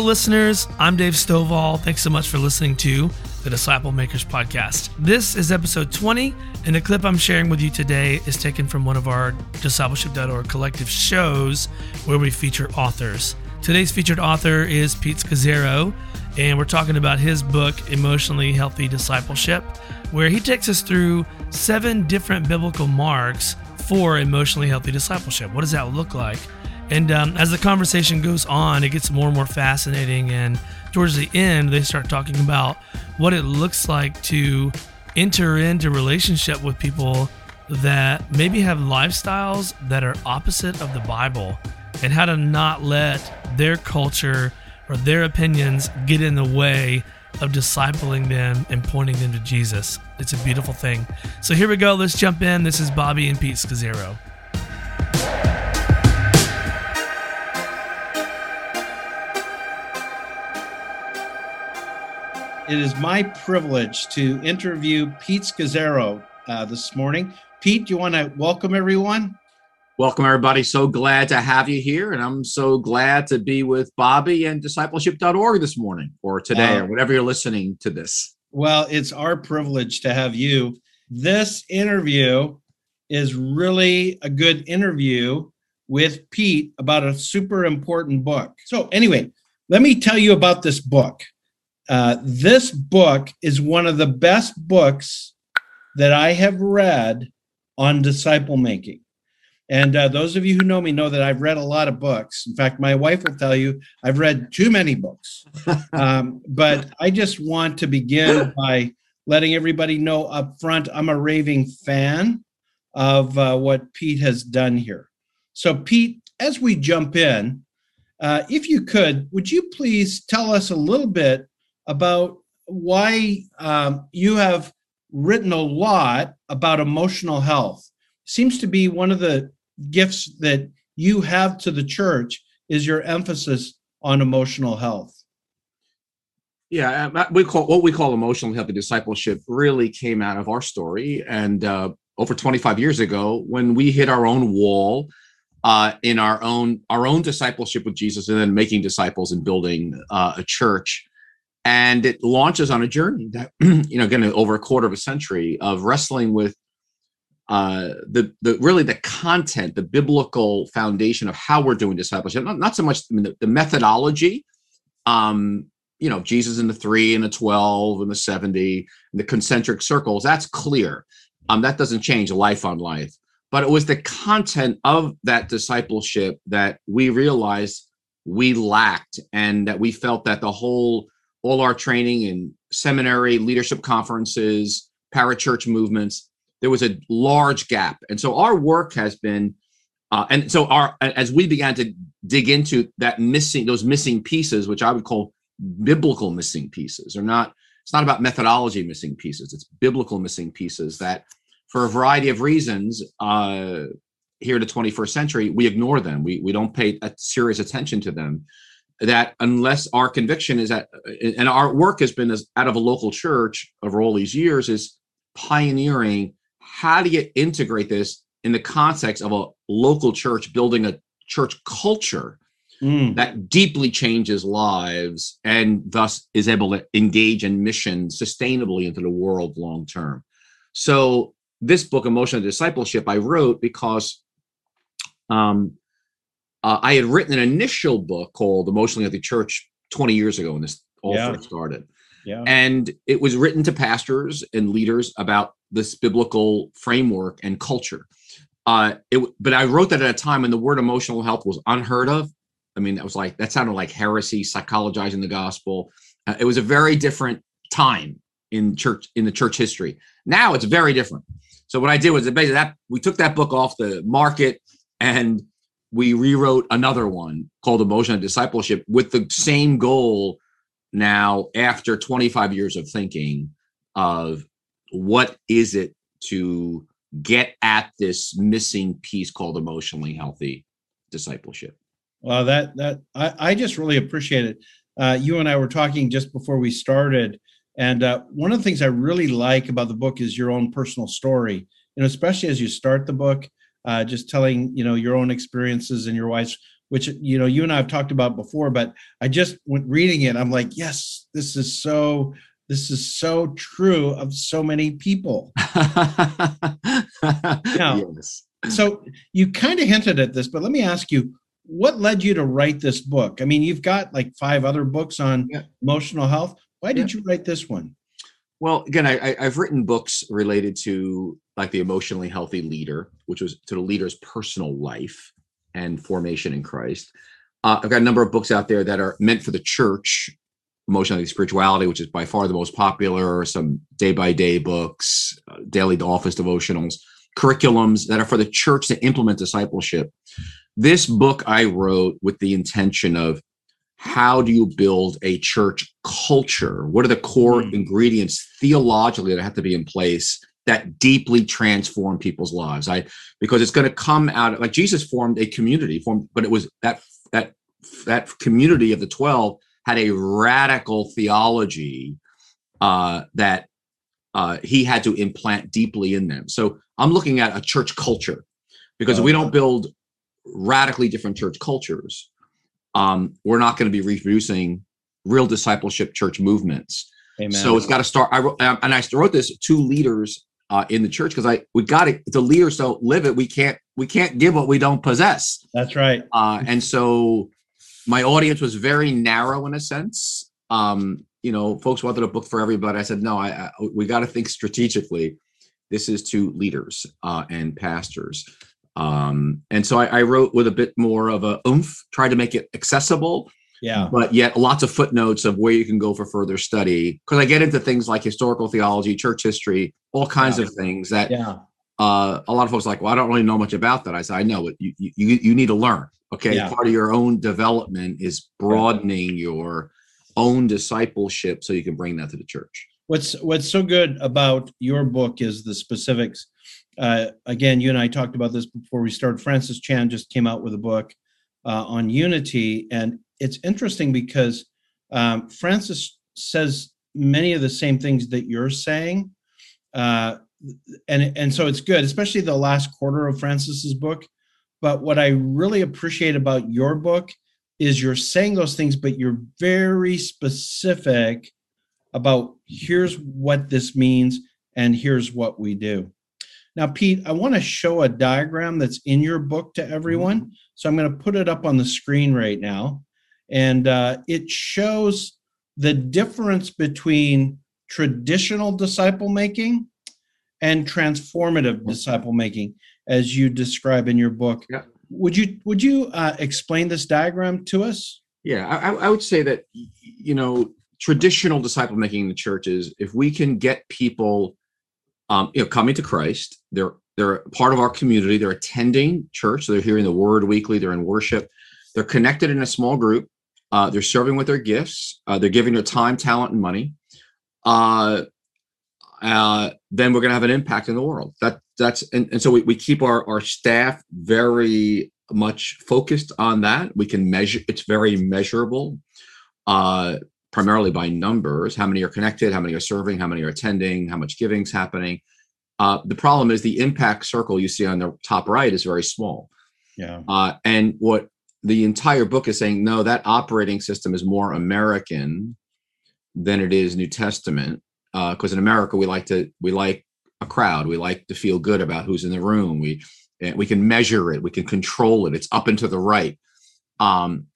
Listeners. I'm Dave Stovall. Thanks so much for listening to the Disciple Makers Podcast. This is episode 20, and the clip I'm sharing with you today is taken from one of our discipleship.org collective shows where we feature authors. Today's featured author is Pete Scazzero, and we're talking about his book, Emotionally Healthy Discipleship, where he takes us through seven different biblical marks for emotionally healthy discipleship. What does that look like? And um, as the conversation goes on, it gets more and more fascinating. And towards the end, they start talking about what it looks like to enter into relationship with people that maybe have lifestyles that are opposite of the Bible and how to not let their culture or their opinions get in the way of discipling them and pointing them to Jesus. It's a beautiful thing. So here we go. Let's jump in. This is Bobby and Pete Scazzero. It is my privilege to interview Pete Scazzero uh, this morning. Pete, do you want to welcome everyone? Welcome, everybody. So glad to have you here. And I'm so glad to be with Bobby and discipleship.org this morning or today uh, or whatever you're listening to this. Well, it's our privilege to have you. This interview is really a good interview with Pete about a super important book. So, anyway, let me tell you about this book. Uh, this book is one of the best books that I have read on disciple making. And uh, those of you who know me know that I've read a lot of books. In fact, my wife will tell you I've read too many books. Um, but I just want to begin by letting everybody know up front I'm a raving fan of uh, what Pete has done here. So, Pete, as we jump in, uh, if you could, would you please tell us a little bit about why um, you have written a lot about emotional health. Seems to be one of the gifts that you have to the church is your emphasis on emotional health. Yeah, uh, we call what we call emotional healthy discipleship really came out of our story, and uh, over 25 years ago, when we hit our own wall uh, in our own our own discipleship with Jesus, and then making disciples and building uh, a church and it launches on a journey that you know again over a quarter of a century of wrestling with uh, the the really the content, the biblical foundation of how we're doing discipleship. Not, not so much I mean, the, the, methodology. Um, you know, Jesus in the three and the twelve and the seventy and the concentric circles. That's clear. Um, that doesn't change life on life. But it was the content of that discipleship that we realized we lacked, and that we felt that the whole all our training in seminary, leadership conferences, parachurch movements, there was a large gap. And so our work has been, uh, and so our as we began to dig into that missing those missing pieces, which I would call biblical missing pieces, or not. It's not about methodology missing pieces. It's biblical missing pieces that, for a variety of reasons, uh, here in the 21st century, we ignore them. We we don't pay a serious attention to them that unless our conviction is that and our work has been as out of a local church over all these years is pioneering how do you integrate this in the context of a local church building a church culture mm. that deeply changes lives and thus is able to engage in mission sustainably into the world long term so this book emotional discipleship i wrote because um, uh, I had written an initial book called Emotionally Healthy Church 20 years ago when this all yeah. first started. Yeah. And it was written to pastors and leaders about this biblical framework and culture. Uh, it, but I wrote that at a time when the word emotional health was unheard of. I mean, that was like, that sounded like heresy, psychologizing the gospel. Uh, it was a very different time in church, in the church history. Now it's very different. So what I did was basically that we took that book off the market and we rewrote another one called Emotional Discipleship with the same goal now after 25 years of thinking of what is it to get at this missing piece called emotionally healthy discipleship. Well that that i, I just really appreciate it. Uh, you and i were talking just before we started and uh, one of the things i really like about the book is your own personal story and especially as you start the book uh, just telling you know your own experiences and your wife's which you know you and I have talked about before, but I just went reading it. I'm like, yes, this is so this is so true of so many people. yes. So you kind of hinted at this, but let me ask you, what led you to write this book? I mean, you've got like five other books on yeah. emotional health. Why did yeah. you write this one? Well, again, I, I've written books related to like the emotionally healthy leader, which was to the leader's personal life and formation in Christ. Uh, I've got a number of books out there that are meant for the church, emotionally spirituality, which is by far the most popular. Some day by day books, uh, daily office devotionals, curriculums that are for the church to implement discipleship. This book I wrote with the intention of how do you build a church culture? What are the core mm. ingredients theologically that have to be in place that deeply transform people's lives? I because it's going to come out like Jesus formed a community, formed, but it was that that that community of the twelve had a radical theology uh, that uh, he had to implant deeply in them. So I'm looking at a church culture because if we don't build radically different church cultures, um, we're not going to be reproducing real discipleship church movements. Amen. So it's got to start. I wrote, um, and I wrote this to leaders uh, in the church because I we got it. The leaders don't live it. We can't we can't give what we don't possess. That's right. Uh, and so my audience was very narrow in a sense. Um, you know, folks wanted a book for everybody. I said no. I, I we got to think strategically. This is to leaders uh, and pastors. Um, and so I, I, wrote with a bit more of a oomph, tried to make it accessible. Yeah. But yet lots of footnotes of where you can go for further study. Because I get into things like historical theology, church history, all kinds yeah. of things that yeah. uh, a lot of folks like, well, I don't really know much about that. I said, I know it. You, you, you need to learn. Okay. Yeah. Part of your own development is broadening your own discipleship so you can bring that to the church. What's what's so good about your book is the specifics uh, again, you and I talked about this before we started. Francis Chan just came out with a book uh, on unity, and it's interesting because um, Francis says many of the same things that you're saying, uh, and and so it's good, especially the last quarter of Francis's book. But what I really appreciate about your book is you're saying those things, but you're very specific about here's what this means and here's what we do. Now, Pete, I want to show a diagram that's in your book to everyone. Mm-hmm. So I'm going to put it up on the screen right now. And uh, it shows the difference between traditional disciple making and transformative disciple making, as you describe in your book. Yeah. Would you would you uh, explain this diagram to us? Yeah, I, I would say that you know traditional disciple making in the church is if we can get people um, you know, coming to Christ. They're they're part of our community. They're attending church. So they're hearing the word weekly. They're in worship. They're connected in a small group. Uh, they're serving with their gifts. Uh, they're giving their time, talent, and money. Uh, uh, then we're going to have an impact in the world. That that's and, and so we, we keep our our staff very much focused on that. We can measure. It's very measurable. Primarily by numbers. How many are connected? How many are serving? How many are attending? How much giving is happening? Uh, the problem is the impact circle you see on the top right is very small. Yeah. Uh, and what the entire book is saying no that operating system is more american than it is new testament because uh, in america we like to we like a crowd. We like to feel good about who's in the room. We we can measure it. We can control it. It's up and to the right. Um,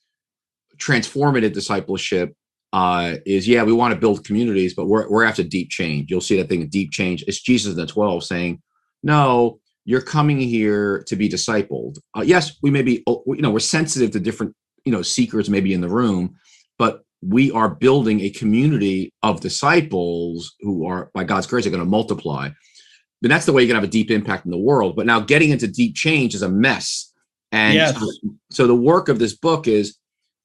transformative discipleship uh, is yeah, we want to build communities, but we're we're after deep change. You'll see that thing, of deep change. It's Jesus in the twelve saying, "No, you're coming here to be discipled." Uh, yes, we may be, oh, you know, we're sensitive to different, you know, seekers maybe in the room, but we are building a community of disciples who are, by God's grace, are going to multiply. And that's the way you can have a deep impact in the world. But now getting into deep change is a mess. And yes. so, so the work of this book is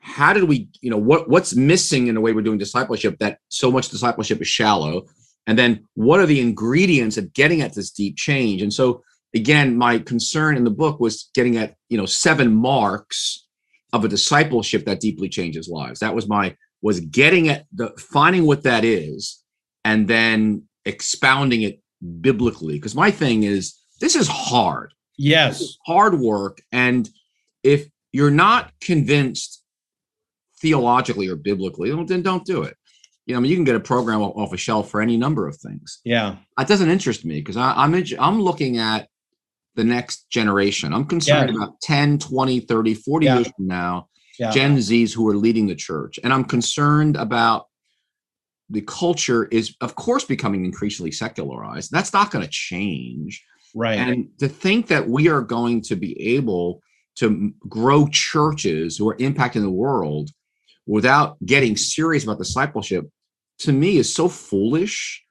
how did we you know what what's missing in the way we're doing discipleship that so much discipleship is shallow? And then what are the ingredients of getting at this deep change? And so again my concern in the book was getting at you know seven marks of a discipleship that deeply changes lives. That was my was getting at the finding what that is and then expounding it biblically. Because my thing is this is hard. Yes. Hard work. And if you're not convinced theologically or biblically, then don't do it. You know, I mean, you can get a program off a shelf for any number of things. Yeah, that doesn't interest me because I'm I'm looking at the next generation. I'm concerned yeah. about 10, 20, 30, 40 yeah. years from now, yeah. Gen Zs who are leading the church. And I'm concerned about the culture is, of course, becoming increasingly secularized. That's not going to change. Right. And to think that we are going to be able to grow churches who are impacting the world without getting serious about discipleship to me is so foolish.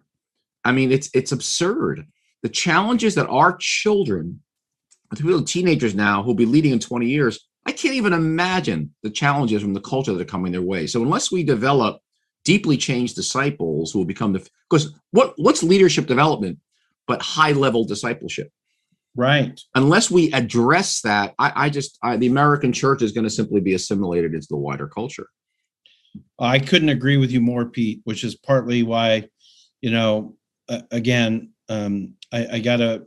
I mean, it's it's absurd. The challenges that our children, the teenagers now who'll be leading in 20 years, I can't even imagine the challenges from the culture that are coming their way. So unless we develop deeply changed disciples who will become the because what what's leadership development but high level discipleship right unless we address that i, I just I, the american church is going to simply be assimilated into the wider culture i couldn't agree with you more pete which is partly why you know uh, again um, I, I, gotta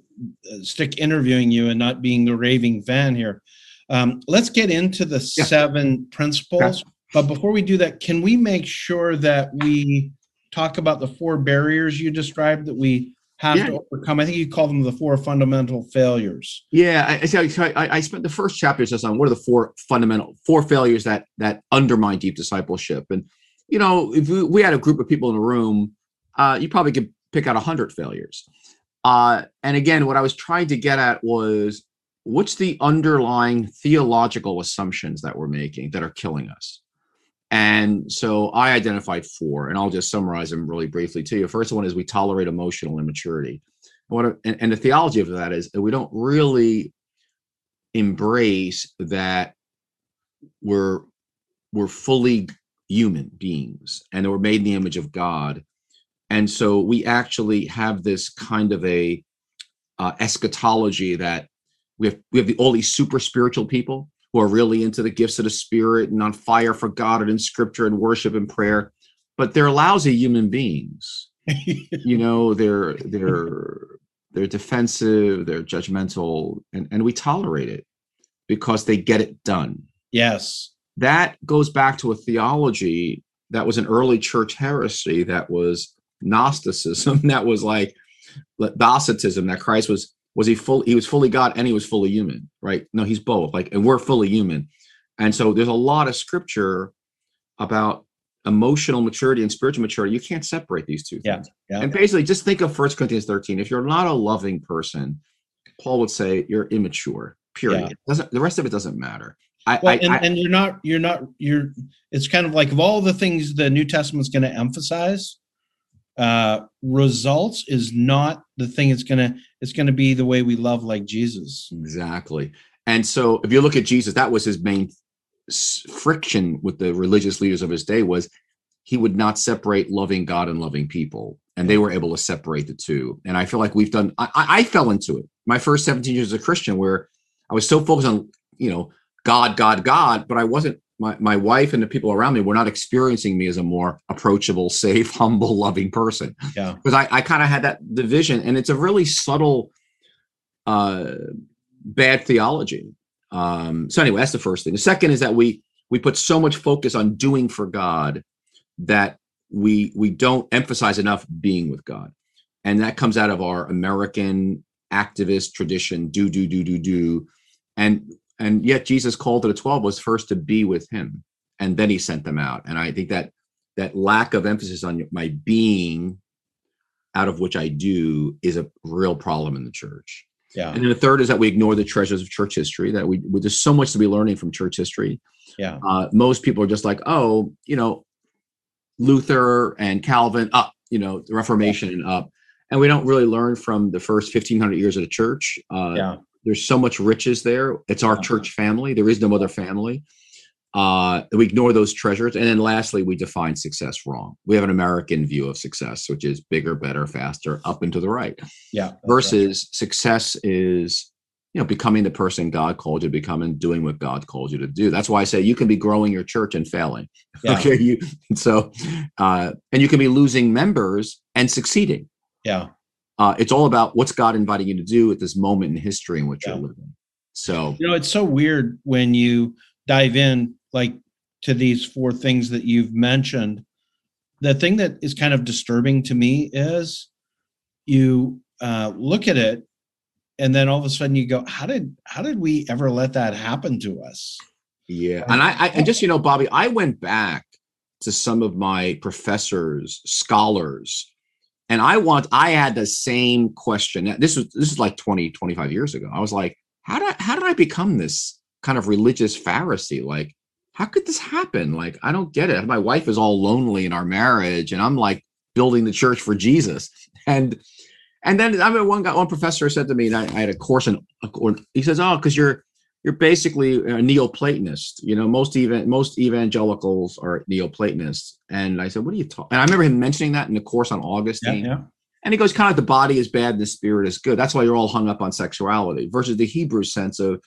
uh, stick interviewing you and not being the raving fan here um, let's get into the yeah. seven principles but before we do that, can we make sure that we talk about the four barriers you described that we have yeah. to overcome? I think you call them the four fundamental failures. Yeah, I, I, I spent the first chapter just on what are the four fundamental four failures that that undermine deep discipleship. And you know, if we, we had a group of people in a room, uh, you probably could pick out a hundred failures. Uh, and again, what I was trying to get at was what's the underlying theological assumptions that we're making that are killing us and so I identified four, and I'll just summarize them really briefly to you. First one is we tolerate emotional immaturity. What, and, and the theology of that is that we don't really embrace that we're we're fully human beings and we're made in the image of God. And so we actually have this kind of a uh, eschatology that we have we have the, these super spiritual people who are really into the gifts of the spirit and on fire for God and in scripture and worship and prayer, but they're lousy human beings. you know, they're they're they're defensive, they're judgmental, and, and we tolerate it because they get it done. Yes. That goes back to a theology that was an early church heresy that was Gnosticism, that was like Docetism, that Christ was was he full he was fully god and he was fully human right? No he's both like and we're fully human. And so there's a lot of scripture about emotional maturity and spiritual maturity. You can't separate these two things. yeah, yeah. and basically just think of First corinthians 13 if you're not a loving person paul would say you're immature period. Yeah. doesn't the rest of it doesn't matter. I, well, I, and, I, and you're not you're not you're it's kind of like of all the things the new testament's going to emphasize uh, results is not the thing it's gonna it's gonna be the way we love like jesus. Exactly. And so if you look at jesus that was his main friction with the religious leaders of his day was he would not separate loving god and loving people and they were able to separate the two. And i feel like we've done i, I fell into it. My first 17 years as a christian where i was so focused on you know god god god but i wasn't my, my wife and the people around me were not experiencing me as a more approachable, safe, humble, loving person. Yeah. Because I, I kind of had that division. And it's a really subtle uh bad theology. Um, so anyway, that's the first thing. The second is that we we put so much focus on doing for God that we we don't emphasize enough being with God. And that comes out of our American activist tradition, do, do, do, do, do. And and yet jesus called to the 12 was first to be with him and then he sent them out. And i think that that lack of emphasis on my being out of which i do is a real problem in the church. Yeah. And then the third is that we ignore the treasures of church history that we, we there's so much to be learning from church history. Yeah. Uh, most people are just like oh you know luther and calvin up you know the reformation and up. And we don't really learn from the first 1500 years of the church. Uh, yeah there's so much riches there. It's our church family. There is no other family. Uh, we ignore those treasures. And then lastly, we define success wrong. We have an American view of success, which is bigger, better, faster, up and to the right. Yeah. Versus right. success is, you know, becoming the person God called you to become and doing what God called you to do. That's why I say you can be growing your church and failing. Yeah. Okay. You, so, uh, and you can be losing members and succeeding. Yeah. Uh, it's all about what's God inviting you to do at this moment in history in which yeah. you're living. So You know, it's so weird when you dive in like to these four things that you've mentioned. The thing that is kind of disturbing to me is you uh, look at it and then all of a sudden you go, how did how did we ever let that happen to us? Yeah, and I, I and just you know, Bobby, I went back to some of my professors, scholars, and I want I had the same question. This was this is like 20, 25 years ago. I was like, how did I, how did I become this kind of religious Pharisee? Like, how could this happen? Like, I don't get it. My wife is all lonely in our marriage, and I'm like building the church for Jesus. And and then I mean, one guy, one professor said to me, I, I had a course in, he says, "Oh, because you're you're basically a Neoplatonist. You know, most even most evangelicals are Neoplatonists." And I said, "What are you talking?" And I remember him mentioning that in the course on Augustine. Yeah, yeah. And he goes, kind of the body is bad the spirit is good. That's why you're all hung up on sexuality versus the Hebrew sense of,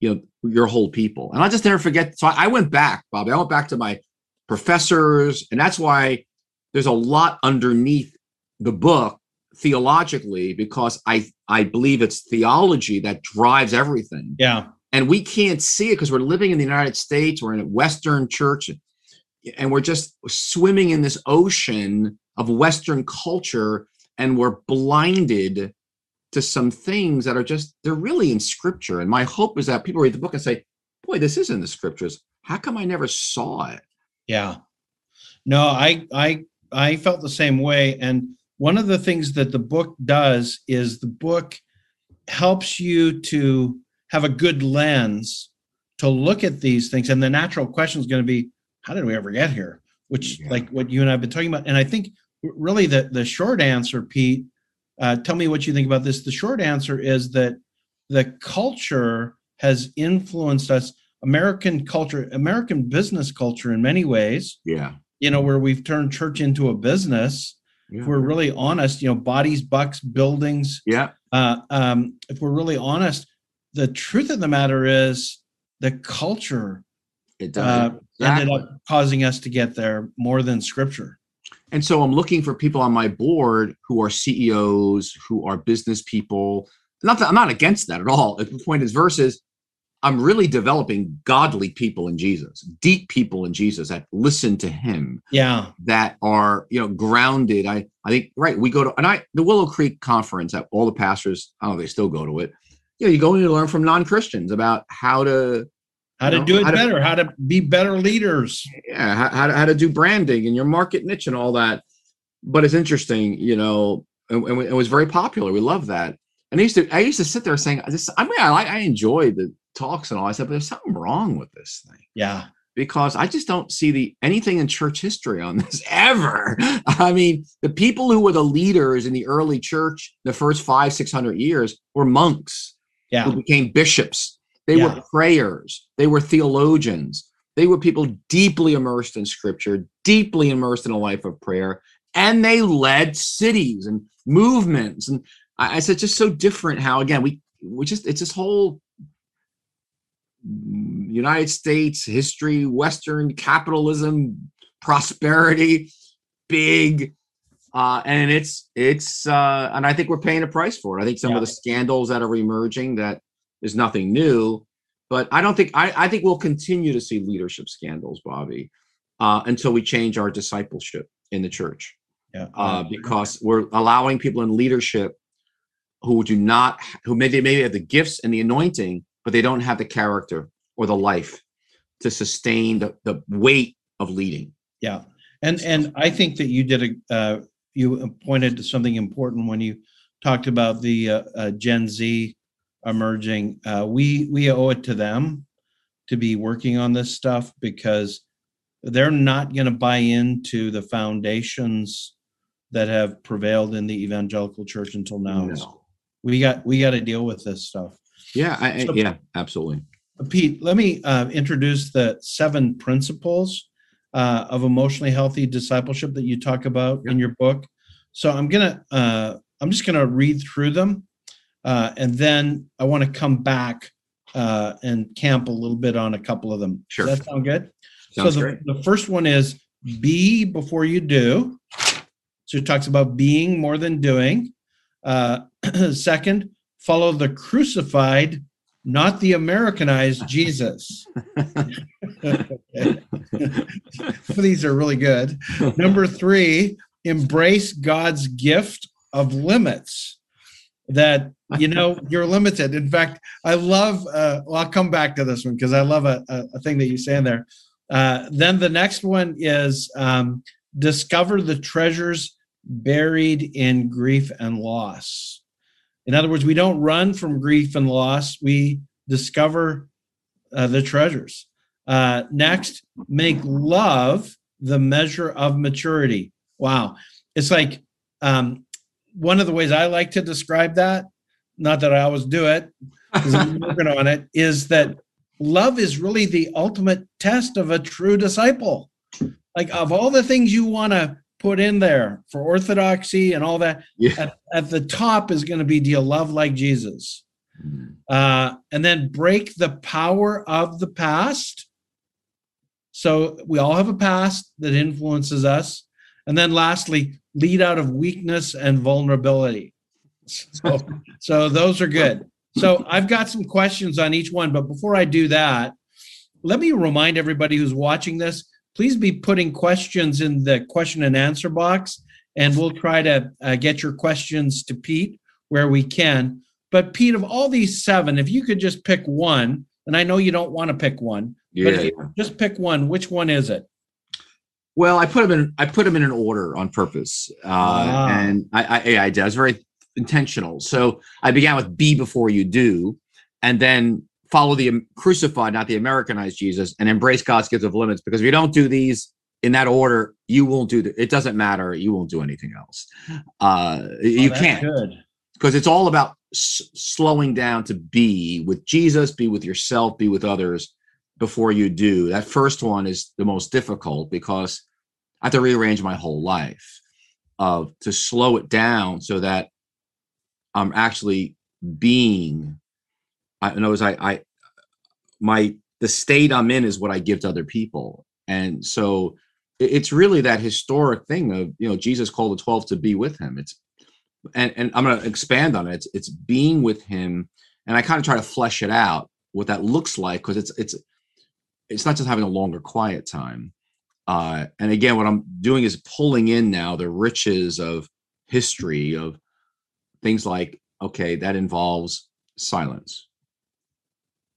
you know, your whole people. And I just never forget. So I went back, Bobby. I went back to my professors, and that's why there's a lot underneath the book theologically because I I believe it's theology that drives everything. Yeah. And we can't see it because we're living in the United States, we're in a Western church, and we're just swimming in this ocean of Western culture, and we're blinded to some things that are just they're really in scripture. And my hope is that people read the book and say, Boy, this is in the scriptures. How come I never saw it? Yeah. No, I I I felt the same way. And one of the things that the book does is the book helps you to have a good lens to look at these things. And the natural question is going to be, how did we ever get here? Which, Yeah. like what you and I have been talking about. And I think really the, the short answer, Pete, uh, tell me what you think about this. The short answer is that the culture has influenced us. American culture, American business culture, in many ways, Yeah. you know, where we've turned church into a business. Yeah. If we're really honest, you know, bodies, bucks, buildings. yeah. Uh, um, if we're really honest, the truth of the matter is the culture It uh, ended up causing us to get there more than scripture. And so I'm looking for people on my board who are CEOs, who are business people. Not that I'm not against that at all. The point is, versus I'm really developing godly people in Jesus, deep people in Jesus that listen to Him, Yeah. that are you know grounded. I I think right. We go to and I the Willow Creek conference that all the pastors. I don't know they still go to it. You know, you go in to learn from non Christians about how to How to know, do it how to- better, how to be better leaders. yeah how, how, to, how to do branding and your market niche and all that. But it's interesting you know and, and it was very popular. We love that. And i used to i used to sit there saying this i mean i like i enjoy the talks and all i said but there's something wrong with this thing. Yeah. because i just don't see the anything in church history on this ever. I mean the people who were the leaders in the early church the first five six hundred years were monks Yeah. who became bishops. They Yeah. were prayers. They were theologians. They were people deeply immersed in scripture, deeply immersed in a life of prayer, and they led cities and movements. And I, I said, just so different how, again, we, we just, it's this whole United States history, Western capitalism, prosperity, big. Uh, and it's it's uh, and I think we're paying a price for it. I think some Yeah. of the scandals that are emerging that is nothing new, but I don't think I, I think we'll continue to see leadership scandals, Bobby, uh, until we change our discipleship in the church Yeah. uh, because we're allowing people in leadership who do not who maybe maybe have the gifts and the anointing, but they don't have the character or the life to sustain the, the weight of leading. Yeah, and and I think that you did a uh, you pointed to something important when you talked about the uh, uh, Gen Z emerging. Uh, we we owe it to them to be working on this stuff because they're not going to buy into the foundations that have prevailed in the evangelical church until now. No. We got we got to deal with this stuff. Yeah, I, So- yeah, absolutely. Pete, let me uh, introduce the seven principles uh, of emotionally healthy discipleship that you talk about in your book. So I'm gonna, uh, I'm just gonna read through them, uh, and then I want to come back uh, and camp a little bit on a couple of them. Sure. Does that sound good? Sounds so the, great. the first one is be before you do. So it talks about being more than doing. Uh, second, follow the crucified not the Americanized Jesus. These are really good. Number three, embrace God's gift of limits. That you know you're limited. In fact, I love. Uh, well, I'll come back to this one because I love a, a, a, thing that you say in there. Uh, then the next one is um, discover the treasures buried in grief and loss. In other words, we don't run from grief and loss. We discover uh, the treasures. Uh, next, make love the measure of maturity. Wow. It's like um, one of the ways I like to describe that, not that I always do it, because I'm working on it, is that love is really the ultimate test of a true disciple. Like, of all the things you want to put in there for orthodoxy and all that, yeah. at, at the top is going to be do you love like Jesus? Mm. Uh, and then break the power of the past. So we all have a past that influences us. And then lastly, lead out of weakness and vulnerability. So, so those are good. So I've got some questions on each one, but before I do that, let me remind everybody who's watching this, please be putting questions in the question and answer box, and we'll try to uh, get your questions to Pete where we can. But Pete, of all these seven, if you could just pick one, and I know you don't want to pick one, yeah, but just pick one, which one is it? Well, I put them in. I put them in an order on purpose, uh, ah. and I, I, I did. I was very intentional. So I began with "Be before you do," and then follow the crucified, not the Americanized Jesus, and embrace God's gift of limits. Because if you don't do these in that order, you won't do. The, it doesn't matter. You won't do anything else. Uh, oh, you can't because it's all about s- slowing down to be with Jesus, be with yourself, be with others before you do. That first one is the most difficult because I have to rearrange my whole life of to slow it down so that I'm actually being. I know as I, I my the state I'm in is what I give to other people, and so it's really that historic thing of you know Jesus called the twelve to be with him. It's and and I'm going to expand on it. It's it's being with him, and I kind of try to flesh it out what that looks like because it's it's it's not just having a longer quiet time. Uh, and again, what I'm doing is pulling in now the riches of history of things like okay, that involves silence,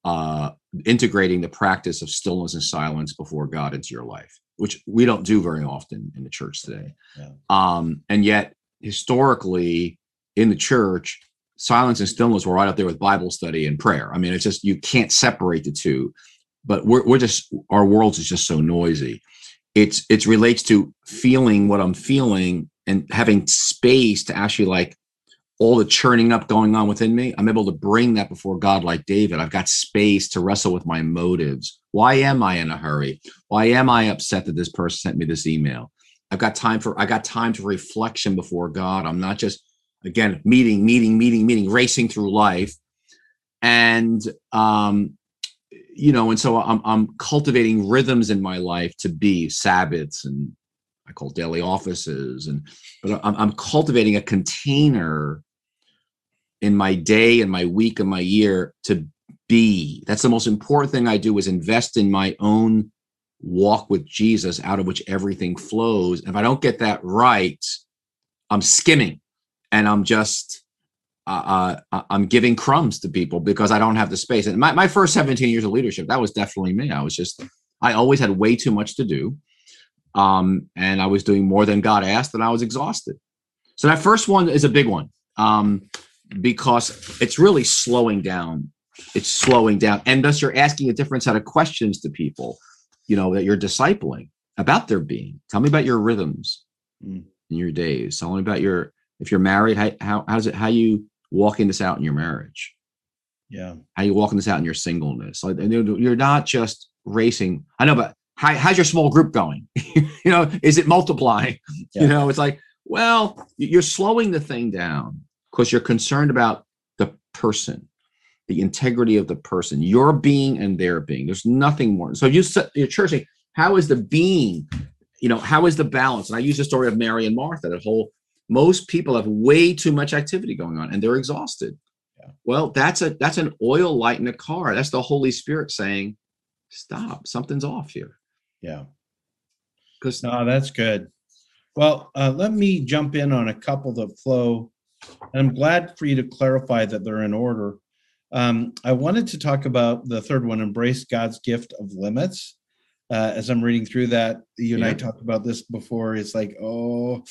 uh, integrating the practice of stillness and silence before God into your life, which we don't do very often in the church today. Yeah. Um, and yet historically in the church, silence and stillness were right up there with Bible study and prayer. I mean, it's just you can't separate the two. But we're we're just our world is just so noisy. It's it relates to feeling what I'm feeling and having space to actually like all the churning up going on within me. I'm able to bring that before God like David. I've got space to wrestle with my motives. Why am I in a hurry? Why am I upset that this person sent me this email? I've got time for I got time for reflection before God. I'm not just again meeting, meeting, meeting, meeting, racing through life. And um, you know, and so I'm I'm cultivating rhythms in my life to be Sabbaths and I call daily offices and but I'm, I'm cultivating a container in my day and my week and my year to be. That's the most important thing I do is invest in my own walk with Jesus out of which everything flows. And if I don't get that right, I'm skimming and I'm just uh, uh, I'm giving crumbs to people because I don't have the space. And my, my first 17 years of leadership, that was definitely me. I was just, I always had way too much to do. Um, and I was doing more than God asked, and I was exhausted. So that first one is a big one um, because it's really slowing down. It's slowing down. And thus you're asking a different set of questions to people you know that you're discipling about their being. Tell me about your rhythms mm. in your days. Tell me about your if you're married how, how how's it how you walking this out in your marriage? Yeah. How you walking this out in your singleness? Like you're not just racing. I know but how, how's your small group going? You know is it multiplying? Yeah. you know it's like well you're slowing the thing down because you're concerned about the person the integrity of the person, your being and their being. There's nothing more. So you set your church saying, how is the being, you know, how is the balance? And I use the story of Mary and Martha, that whole most people have way too much activity going on and they're exhausted. Yeah. Well, that's a that's an oil light in a car. That's the Holy Spirit saying, "Stop, something's off here." Yeah. Because No, that's good. Well, uh, let me jump in on a couple that flow. And I'm glad for you to clarify that they're in order. Um, I wanted to talk about the third one, embrace God's gift of limits. Uh, as I'm reading through that, you and I talked about this before. It's like, oh,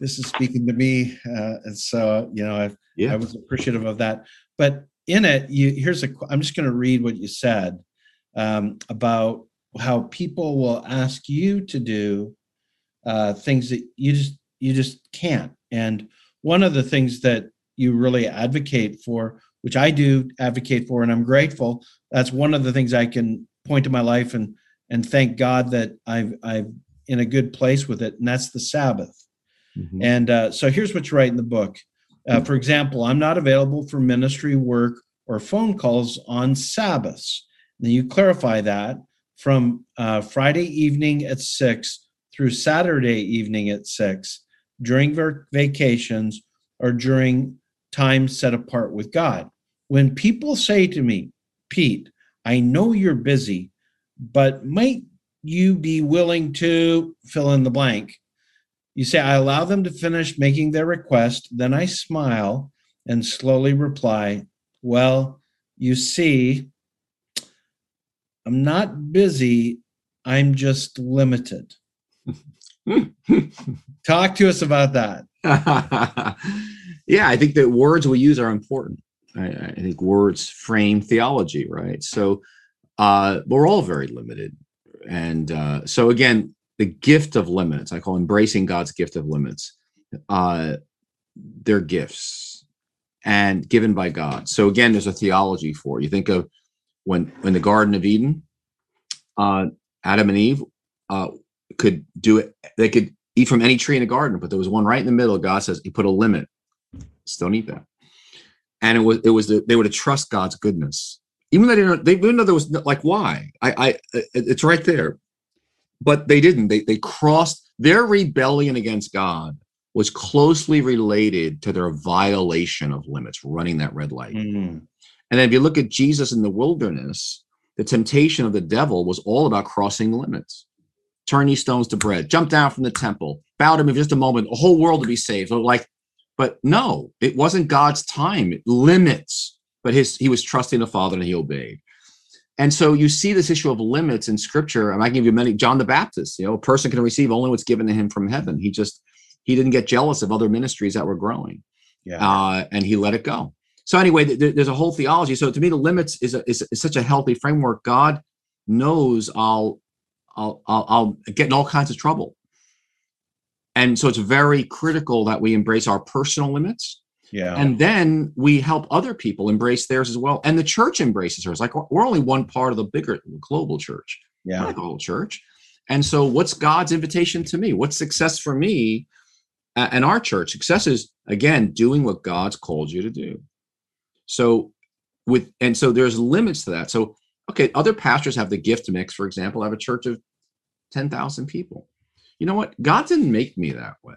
this is speaking to me, uh, and so you know, I, I was appreciative of that. But in it, you here's a. I'm just going to read what you said um, about how people will ask you to do uh, things that you just you just can't. And one of the things that you really advocate for, which I do advocate for, and I'm grateful. That's one of the things I can point to my life and and thank God that I've I've in a good place with it, and that's the Sabbath. Mhm. And uh, so here's what you write in the book. Uh, for example, I'm not available for ministry work or phone calls on Sabbaths. Then you clarify that from uh, Friday evening at six through Saturday evening at six during vacations or during time set apart with God. When people say to me, Pete, I know you're busy, but might you be willing to fill in the blank? You say, I allow them to finish making their request. Then I smile and slowly reply, Well, you see, I'm not busy. I'm just limited. Talk to us about that. yeah, I think that words we use are important. I, I think words frame theology, right? So uh, we're all very limited. And uh, so, again, the gift of limits, I call embracing God's gift of limits. Uh, they're gifts and given by God. So, again, there's a theology for it. You think of when, when the Garden of Eden, uh, Adam and Eve uh, could do it, they could eat from any tree in the garden, but there was one right in the middle. God says He put a limit. Don't eat that. And it was it was the, they were to trust God's goodness, even though they didn't. They even though there was no- like why I I it's right there, but they didn't. They they crossed their rebellion against God was closely related to their violation of limits, running that red light. Mm, And then if you look at Jesus in the wilderness, the temptation of the devil was all about crossing the limits. Turn these stones to bread, jump down from the temple, bow to me for just a moment, the whole world to be saved. So like, but no, it wasn't God's time. It limits, but his he was trusting the Father and he obeyed. And so you see this issue of limits in scripture. And I can give you many, John the Baptist, you know, a person can receive only what's given to him from heaven. He just he didn't get jealous of other ministries that were growing yeah. uh, and he let it go. So anyway, th- th- there's a whole theology. So to me, the limits is, a, is is such a healthy framework. God knows I'll I'll I'll, I'll get in all kinds of trouble, and so it's very critical that we embrace our personal limits, yeah. and then we help other people embrace theirs as well. And the church embraces hers. Like we're- only one part of the bigger global church, yeah. not the whole church. And so, what's God's invitation to me? What's success for me and our church? Success is again doing what God's called you to do. So, with and so there's limits to that. So, okay, other pastors have the gift mix. For example, I have a church of ten thousand people. You know what? God didn't make me that way,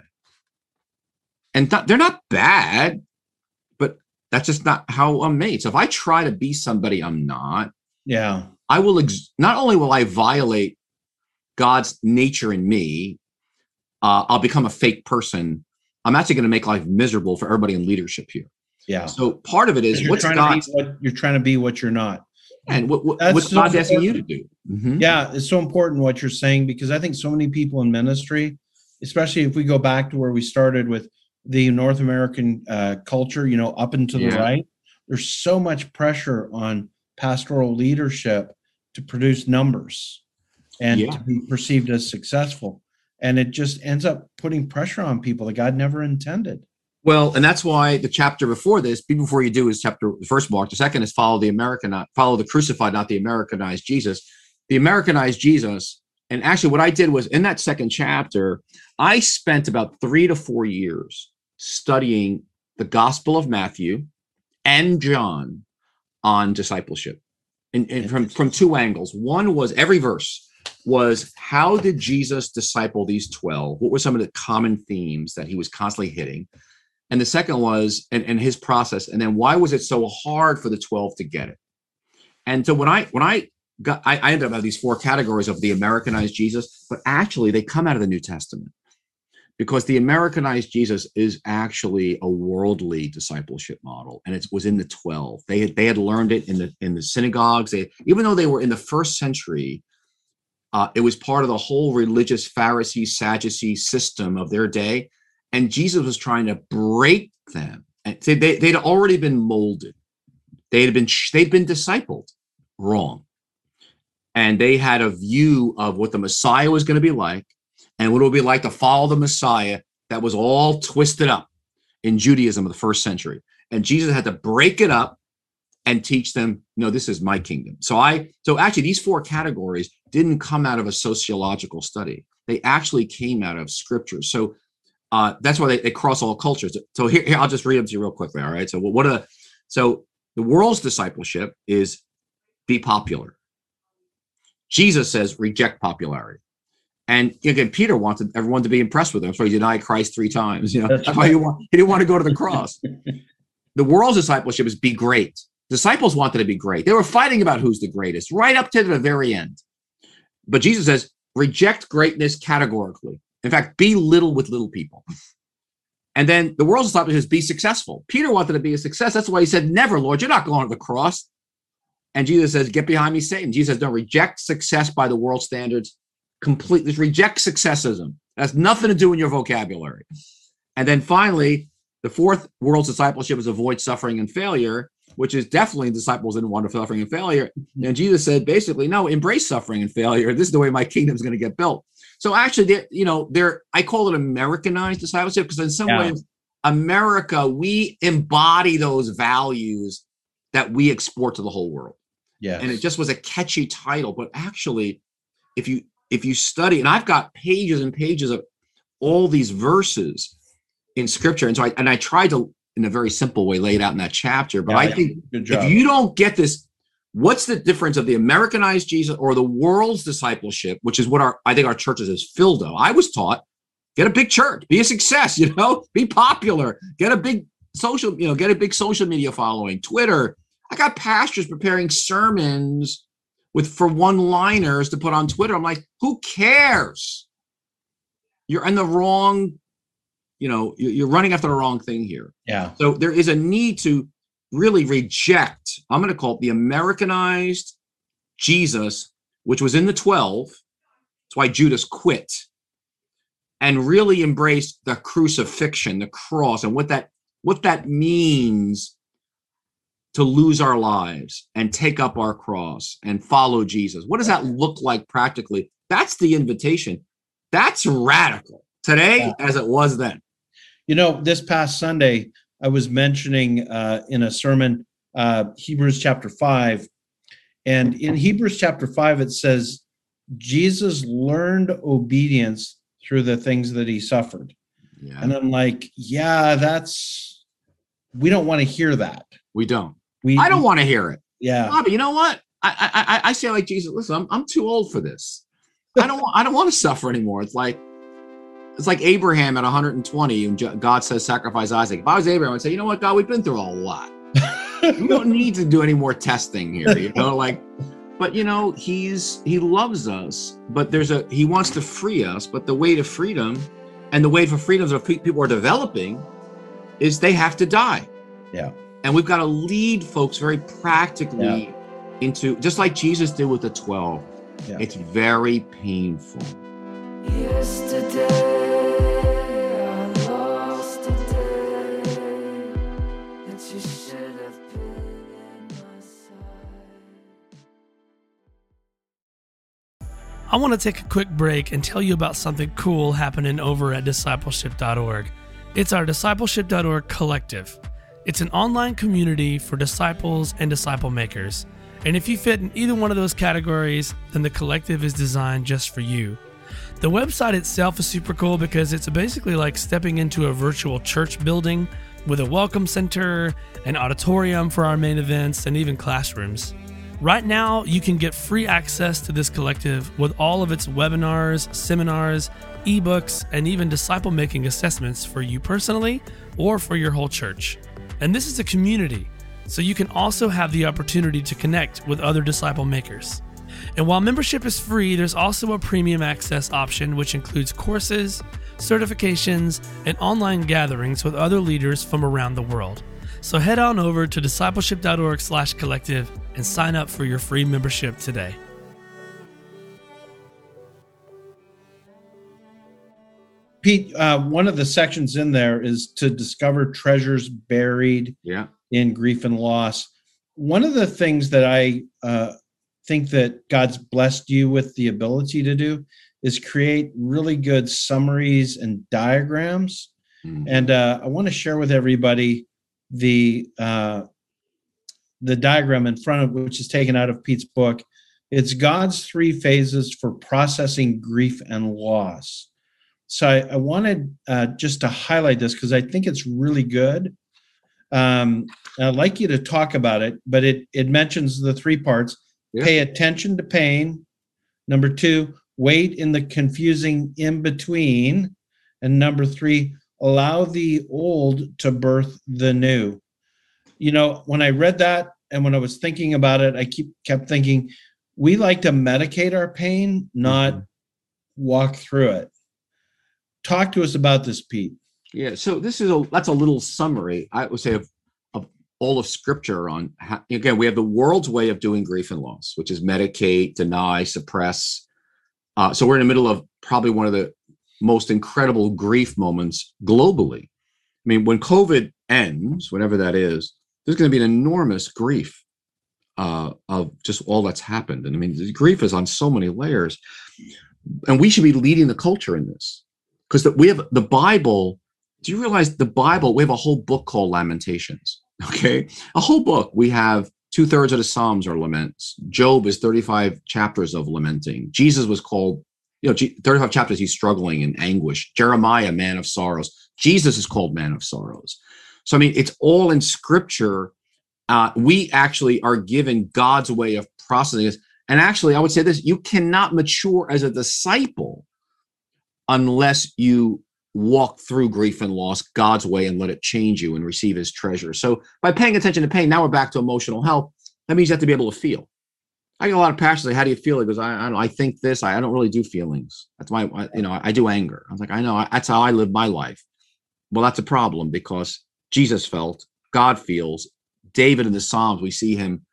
and th- they're not bad, but that's just not how I'm made. So, if I try to be somebody I'm not, Yeah. I will ex- not only will I violate God's nature in me, uh, I'll become a fake person. I'm actually going to make life miserable for everybody in leadership here. Yeah. So part of it is what's God's what you're trying to be what you're not. And what, what, what's so God's asking you to do. Mhm. Yeah, it's so important what you're saying because I think so many people in ministry, especially if we go back to where we started with the North American uh, culture, you know, up and to the Yeah. right, there's so much pressure on pastoral leadership to produce numbers and Yeah. to be perceived as successful. And it just ends up putting pressure on people that God never intended. Well, and that's why the chapter before this, be before you do, is chapter the first mark. The second is follow the American, follow the crucified, not the Americanized Jesus. The Americanized Jesus, and actually, what I did was in that second chapter, I spent about three to four years studying the Gospel of Matthew and John on discipleship, and, and from from two angles. One was every verse was how did Jesus disciple these twelve? What were some of the common themes that he was constantly hitting? And the second was and, and his process and then why was it so hard for the 12 to get it? And so when i when i got i, I ended up having these four categories of the americanized jesus but actually they come out of the new testament. Because the americanized jesus is actually a worldly discipleship model and it was in the 12 they had they had learned it in the in the synagogues. They even though they were in the first century uh, it was part of the whole religious pharisee sadducee system of their day and Jesus was trying to break them. And they, they'd already been molded. They had been they'd been discipled wrong, and they had a view of what the Messiah was going to be like, and what it would be like to follow the Messiah that was all twisted up in Judaism of the first century. And Jesus had to break it up and teach them, no, this is my kingdom. So I, so actually, these four categories didn't come out of a sociological study. They actually came out of scripture. So uh, that's why they, they, cross all cultures. So here, here, I'll just read them to you real quickly. All right. So what are so the world's discipleship is be popular. Jesus says reject popularity. And again, Peter wanted everyone to be impressed with him, so he denied Christ three times. You know, that's, that's why he, want, he didn't want to go to the cross. the world's discipleship is be great. Disciples wanted to be great. They were fighting about who's the greatest right up to the very end. But Jesus says, reject greatness categorically. In fact, be little with little people. And then the world's discipleship is be successful. Peter wanted to be a success. That's why he said, Never, Lord, you're not going to the cross. And Jesus says, Get behind me, Satan. Jesus says, Don't reject success by the world standards. Completely reject successism. That's nothing to do in your vocabulary. And then finally, the fourth world's discipleship is avoid suffering and failure, which is definitely disciples one of suffering and failure. Mm-hmm. And Jesus said, basically, no, embrace suffering and failure. This is the way my kingdom is going to get built. So actually, you know, they're I call it Americanized discipleship because in some yeah. ways, America, we embody those values that we export to the whole world. Yeah. And it just was a catchy title, but actually, if you if you study, and I've got pages and pages of all these verses in scripture, and so I and I tried to in a very simple way lay it out in that chapter. But yeah, I yeah. think if you don't get this What's the difference of the Americanized Jesus or the world's discipleship, which is what our I think our churches is filled of? I was taught get a big church, be a success, you know, be popular, get a big social, you know, get a big social media following, Twitter. I got pastors preparing sermons with for one-liners to put on Twitter. I'm like, who cares? You're in the wrong, you know, you're running after the wrong thing here. Yeah. So there is a need to really reject, I'm going to call it the Americanized Jesus, which was in the 12. That's why Judas quit and really embraced the crucifixion, the cross, and what that what that means to lose our lives and take up our cross and follow Jesus. What does that look like practically? That's the invitation. That's radical today as it was then. You know, this past Sunday, I was mentioning uh, in a sermon, uh, Hebrews chapter 5. And in Hebrews chapter 5, it says, Jesus learned obedience through the things that he suffered. Yeah. And I'm like, yeah, that's, we don't want to hear that. We don't. We, I don't want to hear it. Yeah. Bobby, you know what? I, I, I say like Jesus, listen, I'm, I'm too old for this. I don't, I don't want to suffer anymore. It's like, it's like Abraham at 120, and God says, sacrifice Isaac. If I was Abraham, I'd say, you know what, God, we've been through a lot. we don't need to do any more testing here, you know, like, but you know, he's he loves us, but there's a he wants to free us, but the way to freedom and the way for freedoms that people are developing is they have to die. Yeah. And we've got to lead folks very practically yeah. into just like Jesus did with the 12. Yeah. It's very painful. Yesterday. I want to take a quick break and tell you about something cool happening over at discipleship.org. It's our discipleship.org collective. It's an online community for disciples and disciple makers. And if you fit in either one of those categories, then the collective is designed just for you. The website itself is super cool because it's basically like stepping into a virtual church building with a welcome center, an auditorium for our main events, and even classrooms. Right now, you can get free access to this collective with all of its webinars, seminars, ebooks, and even disciple making assessments for you personally or for your whole church. And this is a community, so you can also have the opportunity to connect with other disciple makers. And while membership is free, there's also a premium access option, which includes courses, certifications, and online gatherings with other leaders from around the world. So head on over to discipleship.org/collective and sign up for your free membership today. Pete, uh, one of the sections in there is to discover treasures buried Yeah. in grief and loss. One of the things that I uh, think that God's blessed you with the ability to do is create really good summaries and diagrams. Mm. And uh, I want to share with everybody the uh, the diagram in front of which is taken out of Pete's book. It's God's three phases for processing grief and loss. So I, I wanted uh, just to highlight this because I think it's really good. Um, I'd like you to talk about it, but it it mentions the three parts: Yeah. pay attention to pain. Number two, wait in the confusing in between, and number three, allow the old to birth the new. You know, when I read that and when I was thinking about it, I keep kept thinking we like to medicate our pain, not Mhm. walk through it. Talk to us about this, Pete. Yeah, so this is a that's a little summary, I would say, of, of all of Scripture on how, again we have the world's way of doing grief and loss, which is medicate, deny, suppress. Uh, so we're in the middle of probably one of the most incredible grief moments globally. I mean, when COVID ends, whenever that is, there's going to be an enormous grief uh, of just all that's happened, and I mean, grief is on so many layers, and we should be leading the culture in this because we have the Bible do you realize the Bible? We have a whole book called Lamentations. Okay, a whole book. We have two thirds of the Psalms are laments. Job is 35 chapters of lamenting. Jesus was called, you know, 35 chapters, he's struggling in anguish. Jeremiah, man of sorrows. Jesus is called man of sorrows. So, I mean, it's all in scripture. Uh, we actually are given God's way of processing this. And actually, I would say this you cannot mature as a disciple unless you walk through grief and loss God's way and let it change you and receive his treasure. So by paying attention to pain, now we're back to emotional health. That means you have to be able to feel. I get a lot of passions like, how do you feel? He goes, I, I I think this, I, I don't really do feelings. That's my, I, you know, I, do anger. I was like, I know, that's how I live my life. Well, that's a problem because Jesus felt, God feels. David in the Psalms, we see him,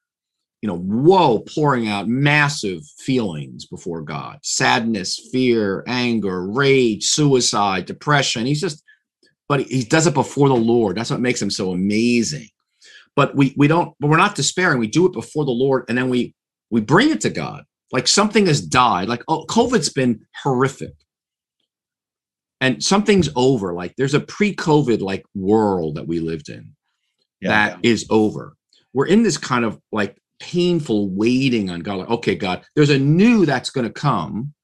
you know, whoa, pouring out massive feelings before God sadness, fear, anger, rage, suicide, depression. He's just, but he, does it before the Lord. That's what makes him so amazing. But we we don't, but we're not despairing. We do it before the Lord, and then we we bring it to God. Like something has died. Like oh, COVID's been horrific, and something's over. Like there's a pre-COVID like world that we lived in that is over. We're in this kind of like painful waiting on God. Like, okay, God, there's a new that's going to come.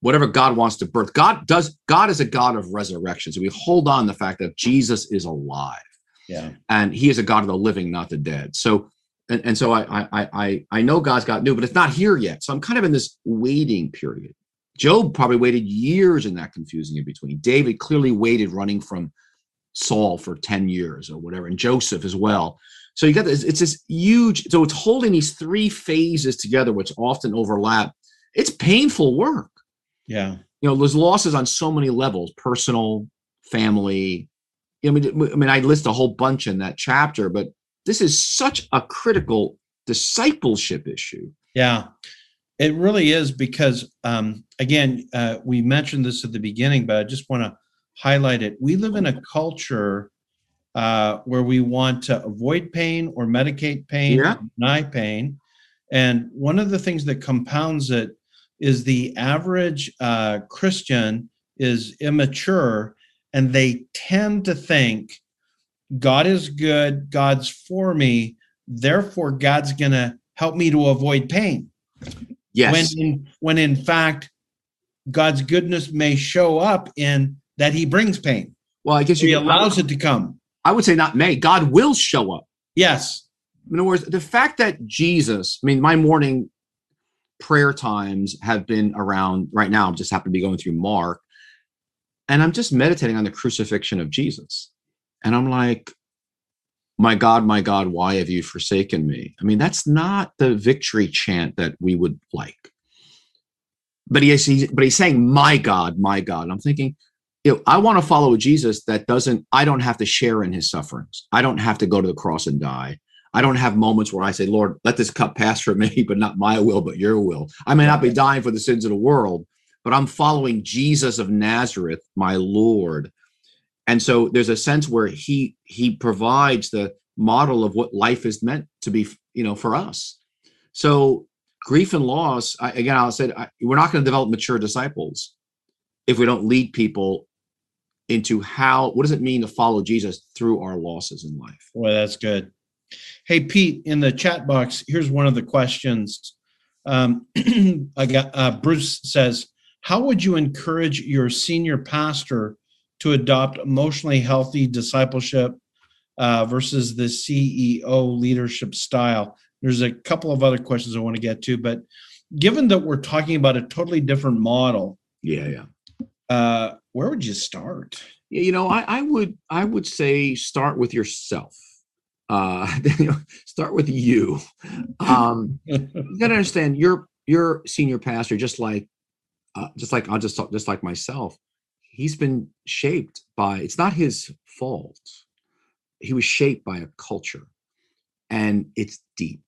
Whatever God wants to birth. God does. God is a God of resurrection. So we hold on the fact that Jesus is alive yeah. and He is a God of the living, not the dead. So, and, and so I, I I I know God's got new, but it's not here yet. So I'm kind of in this waiting period. Job probably waited years in that confusing in between. David clearly waited running from Saul for 10 years or whatever, and Joseph as well. So you got this, it's this huge, so it's holding these three phases together, which often overlap. It's painful work. Yeah. You know, there's losses on so many levels, personal, family. I mean, I mean, I list a whole bunch in that chapter, but this is such a critical discipleship issue. Yeah, it really is because, um, again, uh, we mentioned this at the beginning, but I just want to highlight it. We live in a culture uh, where we want to avoid pain or medicate pain, Yeah. deny pain. And one of the things that compounds it is the average uh, Christian is immature and they tend to think God is good, God's for me, therefore God's going to help me to avoid pain. Yes. When in, when in fact God's goodness may show up in that he brings pain. well, I guess He allows it to come. I would say not may. God will show up. Yes. In other words, the fact that Jesus, I mean, my morning prayer times have been around right now. I'm just happen to be going through Mark, and I'm just meditating on the crucifixion of Jesus. And I'm like, my God, my God, why have you forsaken me? I mean, that's not the victory chant that we would like. But he is, but he's saying, my God, my God. I'm thinking, you know, I want to follow Jesus that doesn't, I don't have to share in his sufferings. I don't have to go to the cross and die. I don't have moments where I say, Lord, let this cup pass from me, but not my will, but your will. I may not be dying for the sins of the world, but I'm following Jesus of Nazareth, my Lord. And so there's a sense where he he provides the model of what life is meant to be, you know, for us. So grief and loss, I, again, I'll say I, we're not going to develop mature disciples if we don't lead people into how what does it mean to follow Jesus through our losses in life. Well, that's good. Hey, Pete, in the chat box, here's one of the questions. Um, I got uh, Bruce says, How would you encourage your senior pastor to adopt emotionally healthy discipleship uh, versus the CEO leadership style? There's a couple of other questions I want to get to, but given that we're talking about a totally different model, yeah, yeah, uh, where would you start? You know, I, I would I would say start with yourself uh start with you um you gotta understand you're you're senior pastor just like uh, just like i'll just talk just like myself he's been shaped by it's not his fault he was shaped by a culture and it's deep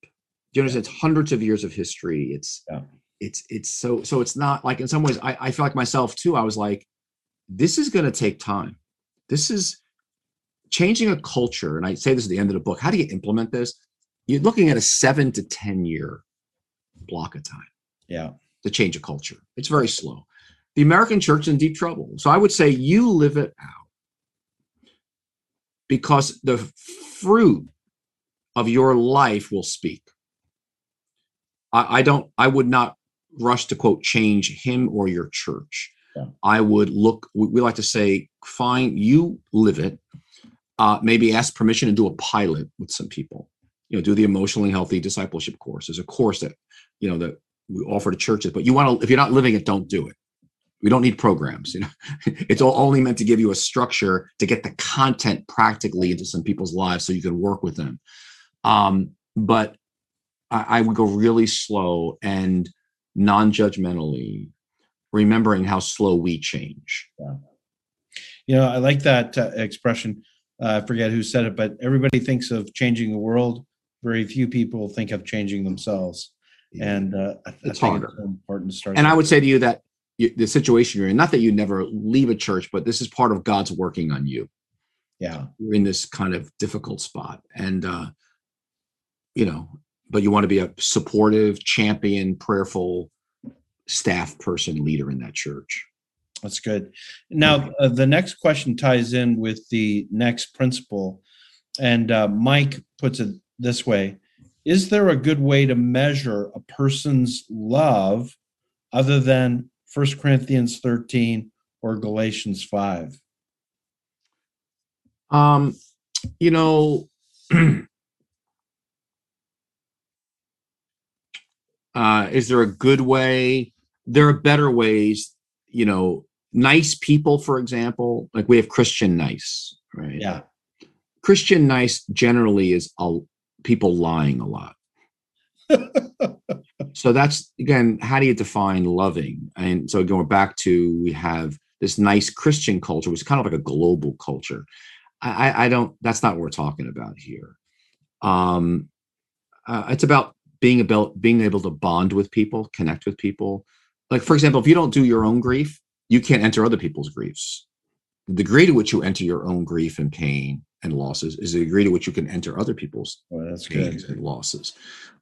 you know yeah. it's hundreds of years of history it's yeah. it's it's so so it's not like in some ways i i feel like myself too i was like this is going to take time this is changing a culture, and I say this at the end of the book, how do you implement this? You're looking at a seven to 10 year block of time. Yeah. To change a culture. It's very slow. The American church is in deep trouble. So I would say you live it out because the fruit of your life will speak. I, I don't, I would not rush to quote change him or your church. Yeah. I would look, we like to say, fine, you live it uh, maybe ask permission to do a pilot with some people you know do the emotionally healthy discipleship course there's a course that you know that we offer to churches but you want to if you're not living it don't do it we don't need programs you know it's only meant to give you a structure to get the content practically into some people's lives so you can work with them um, but I, I would go really slow and non-judgmentally remembering how slow we change yeah you know i like that uh, expression uh, I forget who said it, but everybody thinks of changing the world. Very few people think of changing themselves. And uh, I, it's harder. It's important to start. And I would say to you that the situation you're in, not that you never leave a church, but this is part of God's working on you. Yeah. You're in this kind of difficult spot. And, uh, you know, but you want to be a supportive, champion, prayerful staff person, leader in that church. That's good. Now, uh, the next question ties in with the next principle. And uh, Mike puts it this way Is there a good way to measure a person's love other than 1 Corinthians 13 or Galatians 5? Um, you know, uh, is there a good way? There are better ways, you know, nice people, for example, like we have Christian nice, right? Yeah. Christian nice generally is a, people lying a lot. so that's again, how do you define loving? And so going back to we have this nice Christian culture, which is kind of like a global culture. I, I don't. That's not what we're talking about here. Um, uh, it's about being about being able to bond with people, connect with people. Like for example, if you don't do your own grief, you can't enter other people's griefs. The degree to which you enter your own grief and pain and losses is the degree to which you can enter other people's well, pains good. and losses.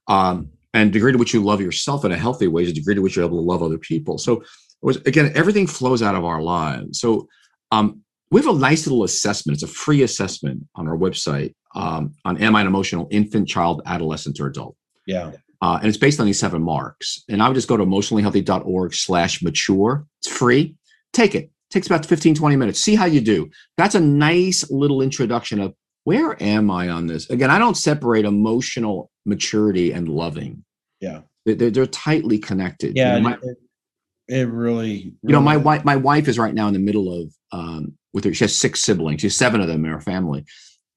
Um, and degree to which you love yourself in a healthy way is the degree to which you're able to love other people. So was, again, everything flows out of our lives. So um, we have a nice little assessment. It's a free assessment on our website um, on am I an emotional infant, child, adolescent, or adult? Yeah. Uh, and it's based on these seven marks. And I would just go to emotionallyhealthy.org slash mature. It's free. Take it. it. Takes about 15, 20 minutes. See how you do. That's a nice little introduction of where am I on this? Again, I don't separate emotional maturity and loving. Yeah. They're, they're tightly connected. Yeah. You know, my, it, it really, you know, my wife, my wife is right now in the middle of um, with her. She has six siblings. She has seven of them in her family,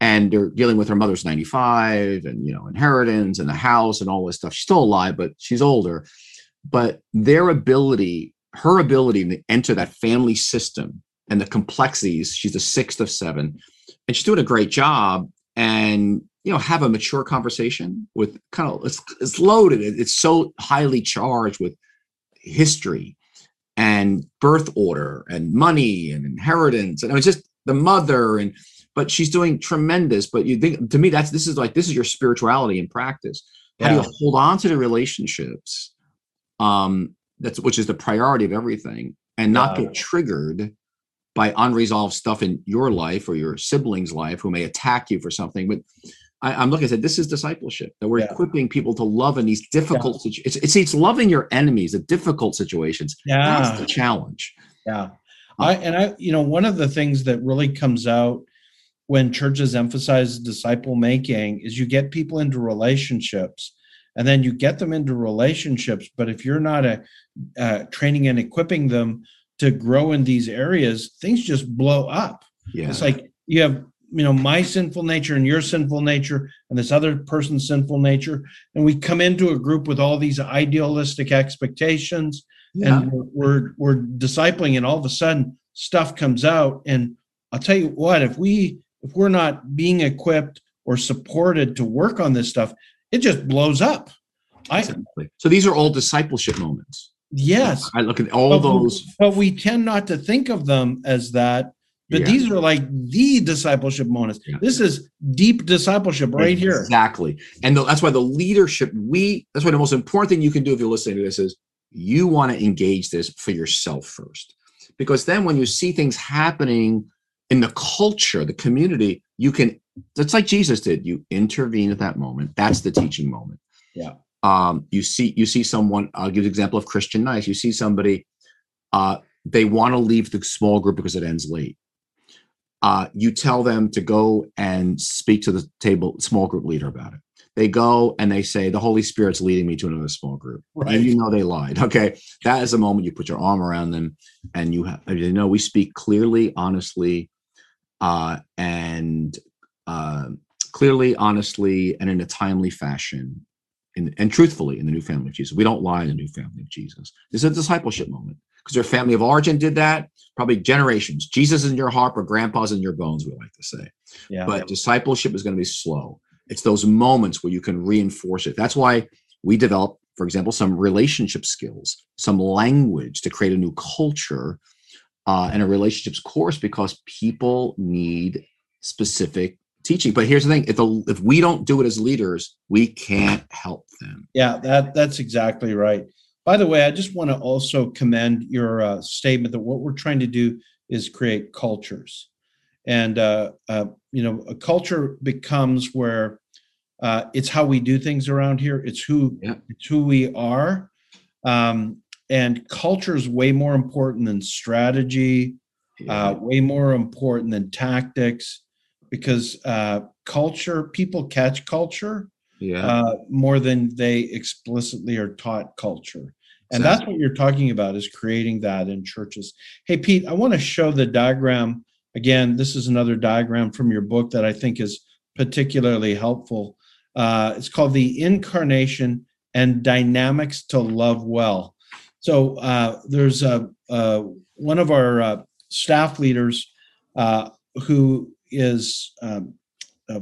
and they're dealing with her mother's ninety five, and you know, inheritance and the house and all this stuff. She's still alive, but she's older. But their ability, her ability to enter that family system and the complexities. She's the sixth of seven, and she's doing a great job. And you know, have a mature conversation with kind of it's, it's loaded. It's so highly charged with history and birth order and money and inheritance and it's just the mother and but she's doing tremendous but you think to me that's this is like this is your spirituality in practice how do you hold on to the relationships um that's which is the priority of everything and not Yeah. get triggered by unresolved stuff in your life or your siblings life who may attack you for something but I, I'm looking I said, this is discipleship that we're Yeah. equipping people to love in these difficult situations. It's, it's it's loving your enemies, the difficult situations. Yeah, That's the challenge. Yeah. I and I, you know, one of the things that really comes out when churches emphasize disciple making is you get people into relationships and then you get them into relationships. But if you're not a, uh, training and equipping them to grow in these areas, things just blow up. Yeah. It's like you have, you know, my sinful nature and your sinful nature and this other person's sinful nature. And we come into a group with all these idealistic expectations yeah. and we're, we're discipling and all of a sudden stuff comes out and i'll tell you what if we if we're not being equipped or supported to work on this stuff it just blows up i So these are all discipleship moments. yes I look at all but, we- those. but we tend not to think of them as that but Yeah. these are like the discipleship moments Yeah. this is deep discipleship right here Exactly. And the, that's why the leadership, we, that's why the most important thing you can do if you're listening to this is you want to engage this for yourself first. Because then when you see things happening in the culture, the community, you can, it's like Jesus did. You intervene at that moment. That's the teaching moment. Yeah. Um, you see, you see someone, I'll give you an example of Christian Nice. You see somebody, uh, they want to leave the small group because it ends late uh, you tell them to go and speak to the table small group leader about it. They go and they say, The Holy Spirit's leading me to another small group. Right. And you know they lied. Okay. That is a moment you put your arm around them and you have, you know, we speak clearly, honestly, uh, and uh, clearly, honestly, and in a timely fashion. In, and truthfully in the new family of Jesus. We don't lie in the new family of Jesus. This is a discipleship moment because their family of origin did that probably generations. Jesus is in your heart, but grandpa's in your bones, we like to say. yeah But discipleship is going to be slow. It's those moments where you can reinforce it. That's why we develop, for example, some relationship skills, some language to create a new culture uh, and a relationships course because people need specific teaching. But here's the thing: if the if we don't do it as leaders, we can't help them. Yeah, that that's exactly right. By the way, I just want to also commend your uh, statement that what we're trying to do is create cultures, and uh, uh, you know, a culture becomes where uh, it's how we do things around here. It's who Yeah. it's who we are, um, and culture is way more important than strategy. Uh, way more important than tactics, because uh, culture people catch culture yeah. uh, more than they explicitly are taught culture. And that's what you're talking about is creating that in churches. Hey, Pete, I want to show the diagram again. This is another diagram from your book that I think is particularly helpful. Uh, it's called The Incarnation and Dynamics to Love Well. So uh, there's a, uh, one of our uh, staff leaders uh, who is um,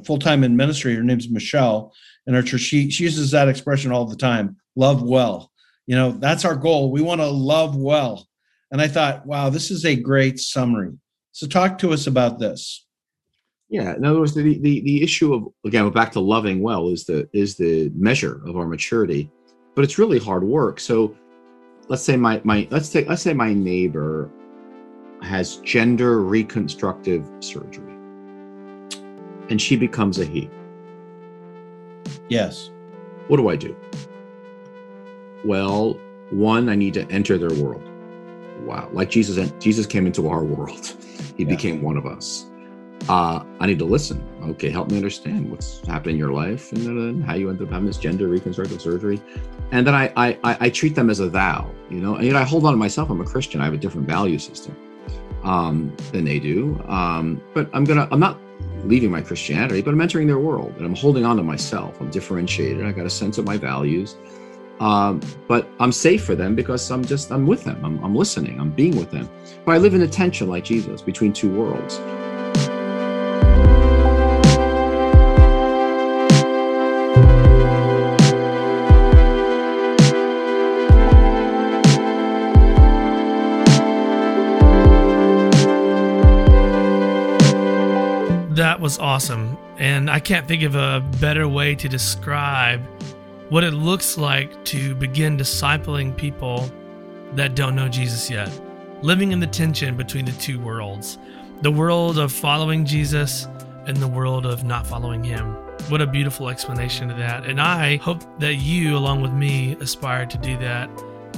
full time in ministry. Her name's Michelle in our church. She, she uses that expression all the time love well. You know, that's our goal. We want to love well. And I thought, wow, this is a great summary. So, talk to us about this. Yeah, in other words, the, the the issue of again, we're back to loving well is the is the measure of our maturity, but it's really hard work. So, let's say my my let's take let's say my neighbor has gender reconstructive surgery, and she becomes a he. Yes. What do I do? Well, one, I need to enter their world. Wow, like Jesus, Jesus came into our world. He Yeah. became one of us. uh, I need to listen. Okay, help me understand what's happening in your life and then how you end up having this gender reconstructive surgery. And then I, I, I treat them as a thou, you know, and you know, I hold on to myself. I'm a Christian. I have a different value system um, than they do. Um, but I'm gonna, I'm not leaving my Christianity, but I'm entering their world and I'm holding on to myself. I'm differentiated. I got a sense of my values. Um, but I'm safe for them because I'm just, I'm with them. I'm, I'm listening. I'm being with them. But I live in a tension like Jesus between two worlds. That was awesome. And I can't think of a better way to describe what it looks like to begin discipling people that don't know Jesus yet. Living in the tension between the two worlds the world of following Jesus and the world of not following Him. What a beautiful explanation of that. And I hope that you, along with me, aspire to do that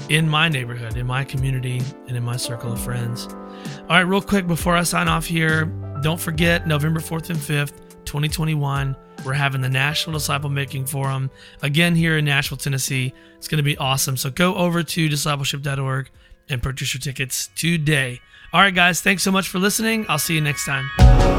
in my neighborhood, in my community, and in my circle of friends. All right, real quick before I sign off here, don't forget November 4th and 5th, 2021, we're having the National Disciple Making Forum again here in Nashville, Tennessee. It's going to be awesome. So go over to discipleship.org and purchase your tickets today. All right, guys, thanks so much for listening. I'll see you next time.